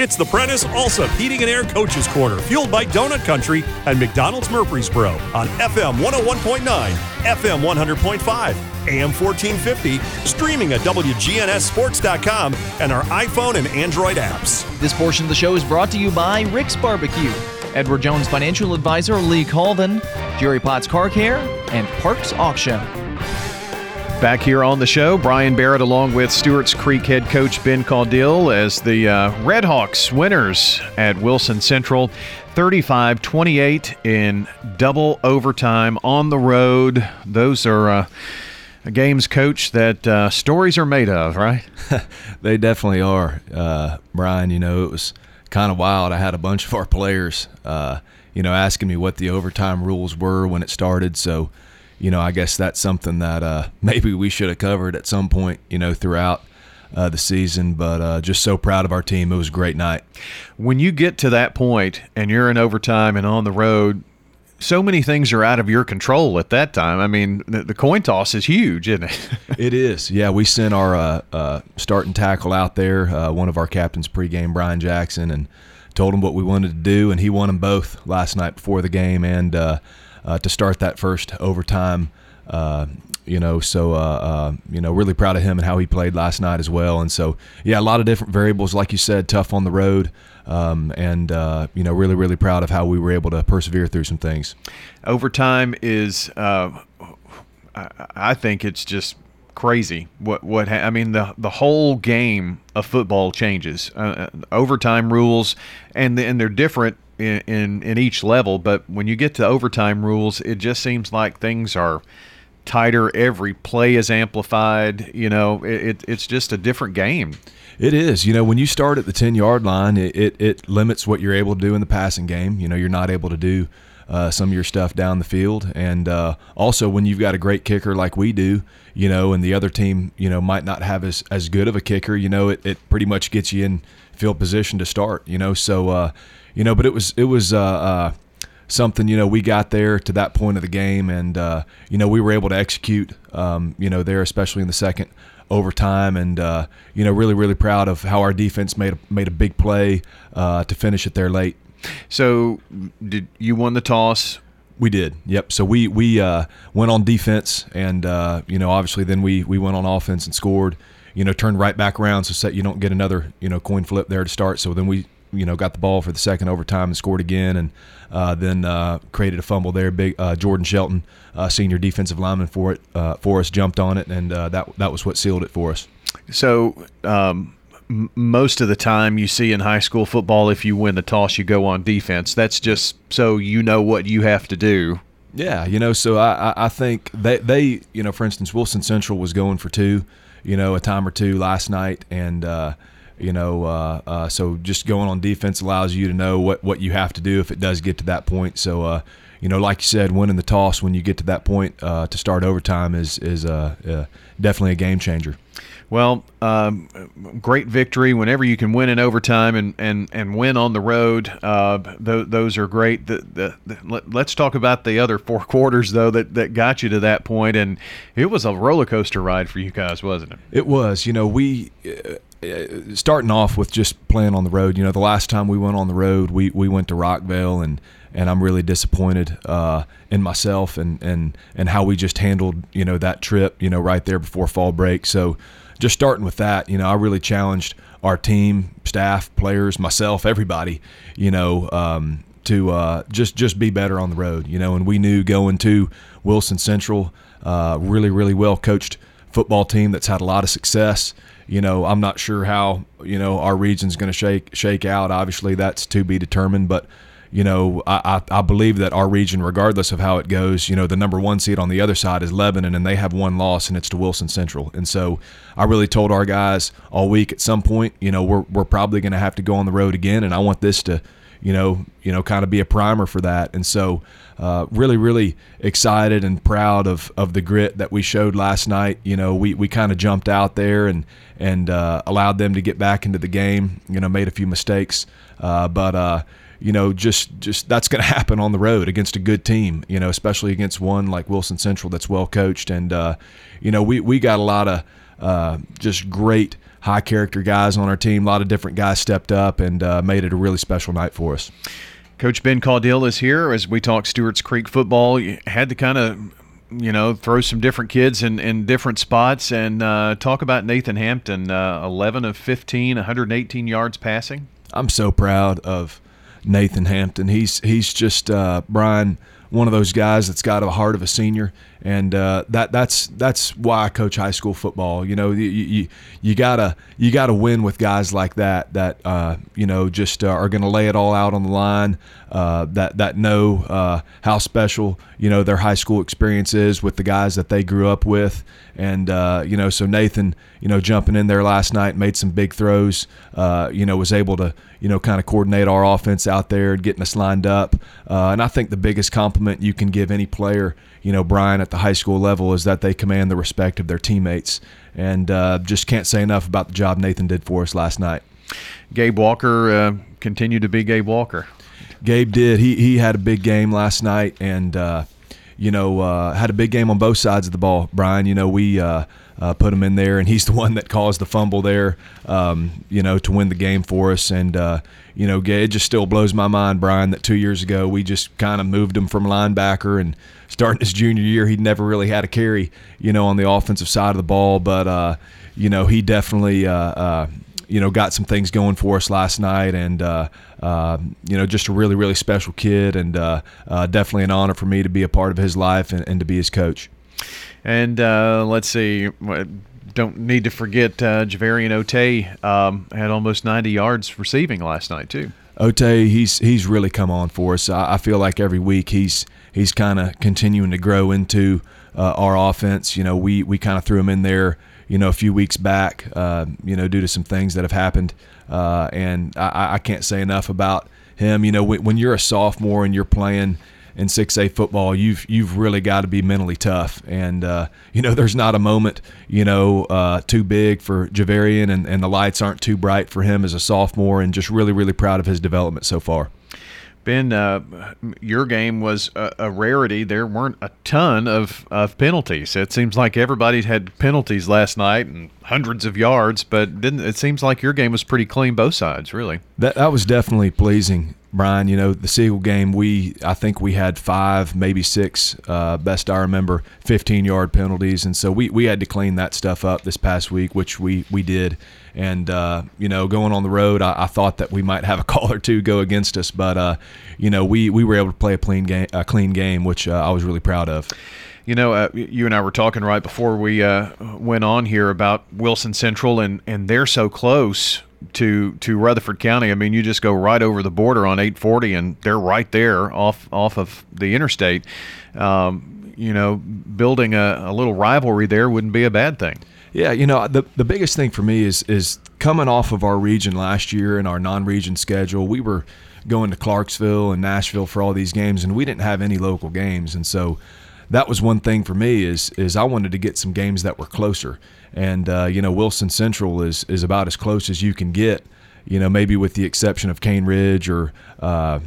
It's the Prentice Alsop Heating and Air Coaches Corner, fueled by Donut Country and McDonald's Murfreesboro on FM 101.9, FM 100.5, AM 1450, streaming at WGNSSports.com and our iPhone and Android apps. This portion of the show is brought to you by Rick's Barbecue, Edward Jones Financial Advisor Lee Colvin, Jerry Potts Car Care, and Parks Auction. Back here on the show, Brian Barrett along with Stewart's Creek head coach Ben Caudill as the uh, Redhawks winners at Wilson Central 35 28 in double overtime on the road. Those are. Uh, games, coach, that uh, stories are made of, right? they definitely are, uh, Brian. You know, it was kind of wild. I had a bunch of our players, uh, you know, asking me what the overtime rules were when it started. So, you know, I guess that's something that uh, maybe we should have covered at some point, you know, throughout uh, the season. But uh, just so proud of our team. It was a great night. When you get to that point and you're in overtime and on the road, so many things are out of your control at that time. I mean, the, the coin toss is huge, isn't it? it is. Yeah, we sent our uh, uh, starting tackle out there, uh, one of our captains pregame, Brian Jackson, and told him what we wanted to do, and he won them both last night before the game and uh, uh, to start that first overtime. Uh, you know, so you know, really proud of him and how he played last night as well. And so, yeah, a lot of different variables, like you said, tough on the road. Um, and uh, you know, really, really proud of how we were able to persevere through some things. Overtime is, uh, I think it's just crazy. What what ha- I mean the the whole game of football changes. Uh, overtime rules, and the, and they're different in, in in each level. But when you get to overtime rules, it just seems like things are tighter. Every play is amplified. You know, it, it it's just a different game. It is. You know, when you start at the 10 yard line, it, it, it, limits what you're able to do in the passing game. You know, you're not able to do uh, some of your stuff down the field. And uh, also, when you've got a great kicker like we do, you know, and the other team, you know, might not have as, as good of a kicker, you know, it, it pretty much gets you in field position to start, you know. So, uh, you know, but it was, it was, uh, uh, something you know we got there to that point of the game and uh, you know we were able to execute um, you know there especially in the second overtime, and uh, you know, really, really proud of how our defense made a, made a big play uh, to finish it there late. So, did you won the toss? We did. Yep. So we we uh, went on defense, and uh, you know, obviously, then we we went on offense and scored. You know, turned right back around so that you don't get another you know coin flip there to start. So then we you know got the ball for the second overtime and scored again, and uh, then uh, created a fumble there. Big uh, Jordan Shelton, uh, senior defensive lineman for it uh, for us, jumped on it, and uh, that that was what sealed it for us. So. Um, most of the time, you see in high school football, if you win the toss, you go on defense. That's just so you know what you have to do. Yeah, you know, so I, I think they, they, you know, for instance, Wilson Central was going for two, you know, a time or two last night, and you know, uh, uh, so just going on defense allows you to know what, what you have to do if it does get to that point. So, uh, you know, like you said, winning the toss when you get to that point uh, to start overtime is is uh, uh, definitely a game changer. Well, um, great victory whenever you can win in overtime and, and, and win on the road. Uh, th- those are great. The, the, the, let, us talk about the other four quarters, though, that, that got you to that point. And it was a roller coaster ride for you guys, wasn't it? It was. You know, we uh, starting off with just playing on the road. You know, the last time we went on the road, we, we went to Rockvale, and and I'm really disappointed uh, in myself and and and how we just handled you know that trip. You know, right there before fall break. So just starting with that, you know, I really challenged our team, staff, players, myself, everybody. You know. Um, to uh, just just be better on the road, you know, and we knew going to Wilson Central, uh, really really well coached football team that's had a lot of success you know, I'm not sure how you know our region's going to shake shake out. Obviously, that's to be determined. But you know, I, I, I believe that our region, regardless of how it goes, you know, the number one seed on the other side is Lebanon, and they have one loss, and it's to Wilson Central. And so, I really told our guys all week at some point, you know, we're we're probably going to have to go on the road again, and I want this to, you know, you know, kind of be a primer for that. And so, uh, really, really excited and proud of, of the grit that we showed last night. You know, we, we kind of jumped out there and and uh, allowed them to get back into the game. You know, made a few mistakes, uh, but uh, you know, just just that's going to happen on the road against a good team. You know, especially against one like Wilson Central that's well coached, and uh, you know, we we got a lot of uh, just great high character guys on our team. A lot of different guys stepped up and uh, made it a really special night for us. Coach Ben Caudill is here as we talk Stewart's Creek football. You had to kind of, you know, throw some different kids in, in different spots and uh, talk about Nathan Hampton, uh, 11 of 15, 118 yards passing. I'm so proud of Nathan Hampton. He's he's just uh, Brian one of those guys that's got a heart of a senior, and uh, that that's that's why I coach high school football. You know, you you, you gotta you gotta win with guys like that that uh, you know just uh, are going to lay it all out on the line. Uh, that that know uh, how special you know their high school experience is with the guys that they grew up with, and uh, you know so Nathan you know jumping in there last night made some big throws. you know was able to you know kind of coordinate our offense out there and getting us lined up. and I think the biggest compliment you can give any player you know, Brian at the high school level is that they command the respect of their teammates. And uh, just can't say enough about the job Nathan did for us last night. Gabe Walker uh, continued to be Gabe Walker. Gabe did. He he had a big game last night, and uh, you know uh, had a big game on both sides of the ball. Brian, you know we. Uh, uh, put him in there, and he's the one that caused the fumble there, um, you know, to win the game for us. And uh, you know, it just still blows my mind, Brian, that two years ago we just kind of moved him from linebacker and starting his junior year, he'd never really had a carry, you know, on the offensive side of the ball. But, uh, you know, he definitely, uh, uh, you know, got some things going for us last night, and uh, uh, you know, just a really, really special kid, and uh, definitely an honor for me to be a part of his life and, and to be his coach. And let's see, don't need to forget uh, Javarian Ote um, had almost 90 yards receiving last night too. Ote, he's he's really come on for us. I, I feel like every week he's he's kind of continuing to grow into uh, our offense. You know, we we kind of threw him in there, you know, a few weeks back, uh, you know, due to some things that have happened, uh, and I, I, can't say enough about him. You know, when, when you're a sophomore and you're playing in 6A football, you've you've really got to be mentally tough. And uh, you know, there's not a moment you know uh, too big for Javarian, and, and the lights aren't too bright for him as a sophomore. And just really really proud of his development so far. Ben, uh, your game was a, a, rarity. There weren't a ton of, of penalties. It seems like everybody had penalties last night and hundreds of yards, but didn't it seems like your game was pretty clean both sides, really. That that was definitely pleasing. Brian, you know, the Siegel game, we I think we had five, maybe six, uh, best I remember, 15 yard penalties, and so we, we had to clean that stuff up this past week, which we we did. And uh, you know, going on the road, I, I, thought that we might have a call or two go against us, but uh, you know, we we were able to play a clean game, a clean game, which uh, I was really proud of. You know, uh, you and I were talking right before we uh, went on here about Wilson Central, and and they're so close to to Rutherford County. I mean, you just go right over the border on 840, and they're right there off off of the interstate. Um, you know, building a, a little rivalry there wouldn't be a bad thing. Yeah, you know, the the biggest thing for me is is coming off of our region last year and our non-region schedule. We were going to Clarksville and Nashville for all these games, and we didn't have any local games, and so that was one thing for me is is I wanted to get some games that were closer. And uh, you know, Wilson Central is is about as close as you can get. You know, maybe with the exception of Cane Ridge or uh,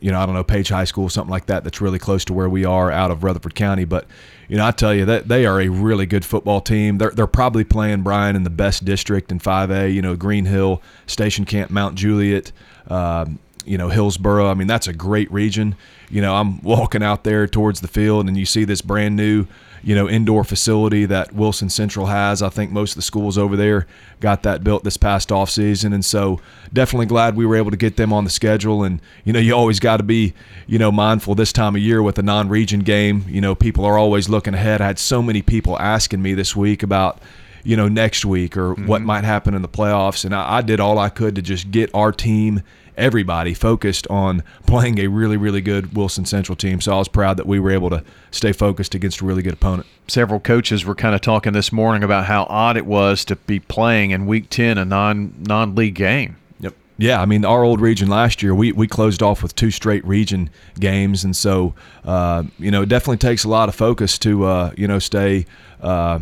you know, I don't know, Page High School, something like that. That's really close to where we are out of Rutherford County. But you know, I tell you that they are a really good football team. They're they're probably playing Brian in the best district in 5A. You know, Green Hill, Station Camp, Mount Juliet. Um, you know Hillsboro. I mean, that's a great region. You know, I'm walking out there towards the field, and you see this brand new, you know, indoor facility that Wilson Central has. I think most of the schools over there got that built this past off season, and so definitely glad we were able to get them on the schedule. And you know, you always got to be, you know, mindful this time of year with a non-region game. You know, people are always looking ahead. I had so many people asking me this week about you know, next week or mm-hmm. what might happen in the playoffs. And I, I, did all I could to just get our team everybody focused on playing a really, really good Wilson Central team. So I was proud that we were able to stay focused against a really good opponent. Several coaches were kind of talking this morning about how odd it was to be playing in Week 10 a non non league game. Yep. Yeah, I mean, our old region last year, we, we closed off with two straight region games. And so, uh, you know, it definitely takes a lot of focus to, uh, you know, stay. Uh,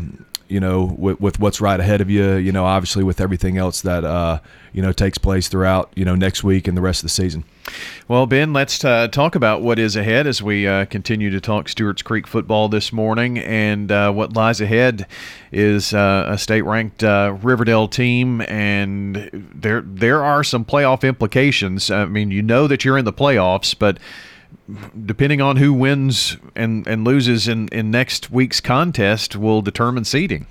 you know, with, with what's right ahead of you. You know, obviously with everything else that uh, you know takes place throughout you know next week and the rest of the season. Well, Ben, let's uh, talk about what is ahead as we uh, continue to talk Stewart's Creek football this morning. And uh, what lies ahead is uh, a state-ranked uh, Riverdale team, and there there are some playoff implications. I mean, you know that you're in the playoffs, but depending on who wins and, and loses in, in next week's contest will determine seeding.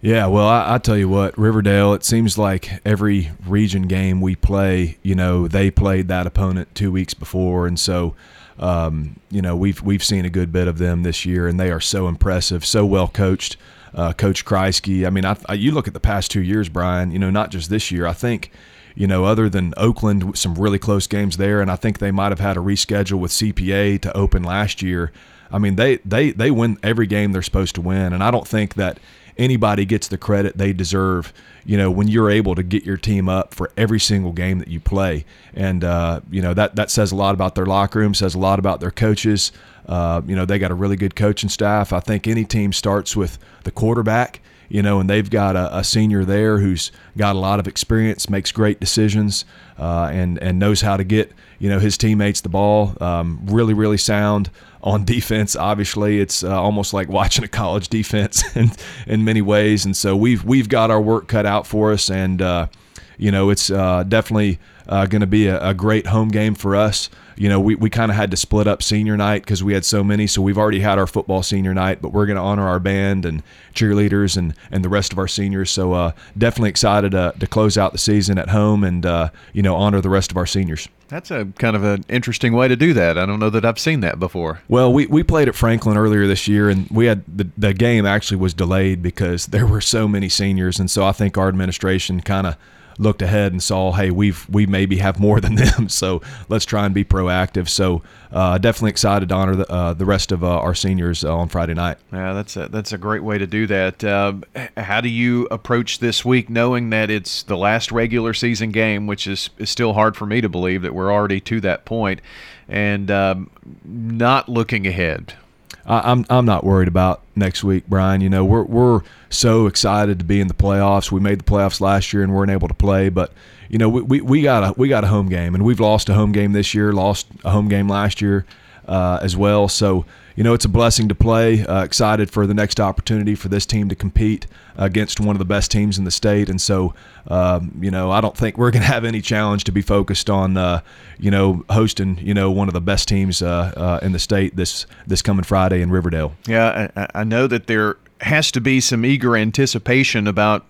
Yeah, well, I, I, tell you what, Riverdale. It seems like every region game we play, you know, they played that opponent two weeks before, and so, um, you know, we've we've seen a good bit of them this year, and they are so impressive, so well coached. Uh, Coach Creasy. I mean, I, I, you look at the past two years, Brian. You know, not just this year. I think you know, other than Oakland, some really close games there, and I think they might have had a reschedule with CPA to open last year. I mean, they they they win every game they're supposed to win, and I don't think that anybody gets the credit they deserve. You know, when you're able to get your team up for every single game that you play, and uh, you know that that says a lot about their locker room, says a lot about their coaches. Uh, you know, they got a really good coaching staff. I think any team starts with the quarterback you know, and they've got a, a, senior there who's got a lot of experience, makes great decisions, uh, and and knows how to get you know his teammates the ball. Um, really, really sound on defense. Obviously, it's uh, almost like watching a college defense in in many ways, and so we've we've got our work cut out for us, and uh, you know it's uh, definitely uh, going to be a, a great home game for us you know, we, we kind of had to split up senior night because we had so many. So we've already had our football senior night, but we're going to honor our band and cheerleaders and, and the rest of our seniors. So uh, definitely excited to, to close out the season at home and, uh, you know, honor the rest of our seniors. That's a kind of an interesting way to do that. I don't know that I've seen that before. Well, we, we played at Franklin earlier this year, and we had the, the game actually was delayed because there were so many seniors. And so I think our administration kind of – looked ahead and saw, hey, we've we maybe have more than them, so let's try and be proactive. So uh, definitely excited to honor the, uh, the rest of uh, our seniors uh, on Friday night. Yeah, that's a, that's a great way to do that. Uh, how do you approach this week, knowing that it's the last regular season game, which is, is still hard for me to believe that we're already to that point, and um, not looking ahead? I, am I'm not worried about next week, Brian. You know, we're we're so excited to be in the playoffs. We made the playoffs last year and weren't able to play, but you know, we, we, we got a we got a home game, and we've lost a home game this year, lost a home game last year uh, as well. So you know, it's a blessing to play. Uh, excited for the next opportunity for this team to compete against one of the best teams in the state. And so, um, you know, I don't think we're going to have any challenge to be focused on, uh, you know, hosting, you know, one of the best teams uh, uh in the state this this coming Friday in Riverdale. Yeah, I, I know that there has to be some eager anticipation about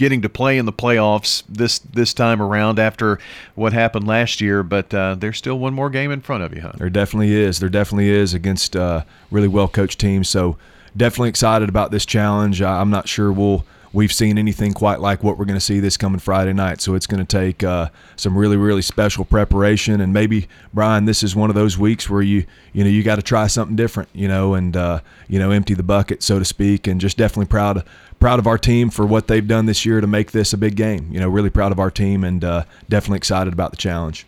getting to play in the playoffs this this time around after what happened last year. But uh, there's still one more game in front of you, huh? There definitely is. There definitely is against uh, really well coached teams. So definitely excited about this challenge. I'm not sure we'll we've seen anything quite like what we're going to see this coming Friday night. So it's going to take uh, some really, really special preparation. And maybe Brian, this is one of those weeks where you, you know, you got to try something different, you know, and uh, you know, empty the bucket, so to speak. And just definitely proud, proud of our team for what they've done this year to make this a big game. You know, really proud of our team and uh, definitely excited about the challenge.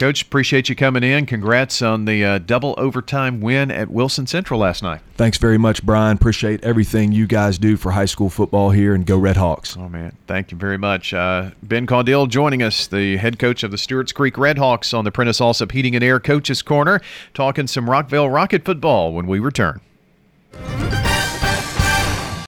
Coach, appreciate you coming in. Congrats on the uh, double overtime win at Wilson Central last night. Thanks very much, Brian. Appreciate everything you guys do for high school football here, and go Red Hawks. Oh, man. Thank you very much. Uh, ben Caudill joining us, the head coach of the Stewart's Creek Red Hawks on the Prentice Allsup Heating and Air Coaches Corner, talking some Rockvale Rocket football when we return.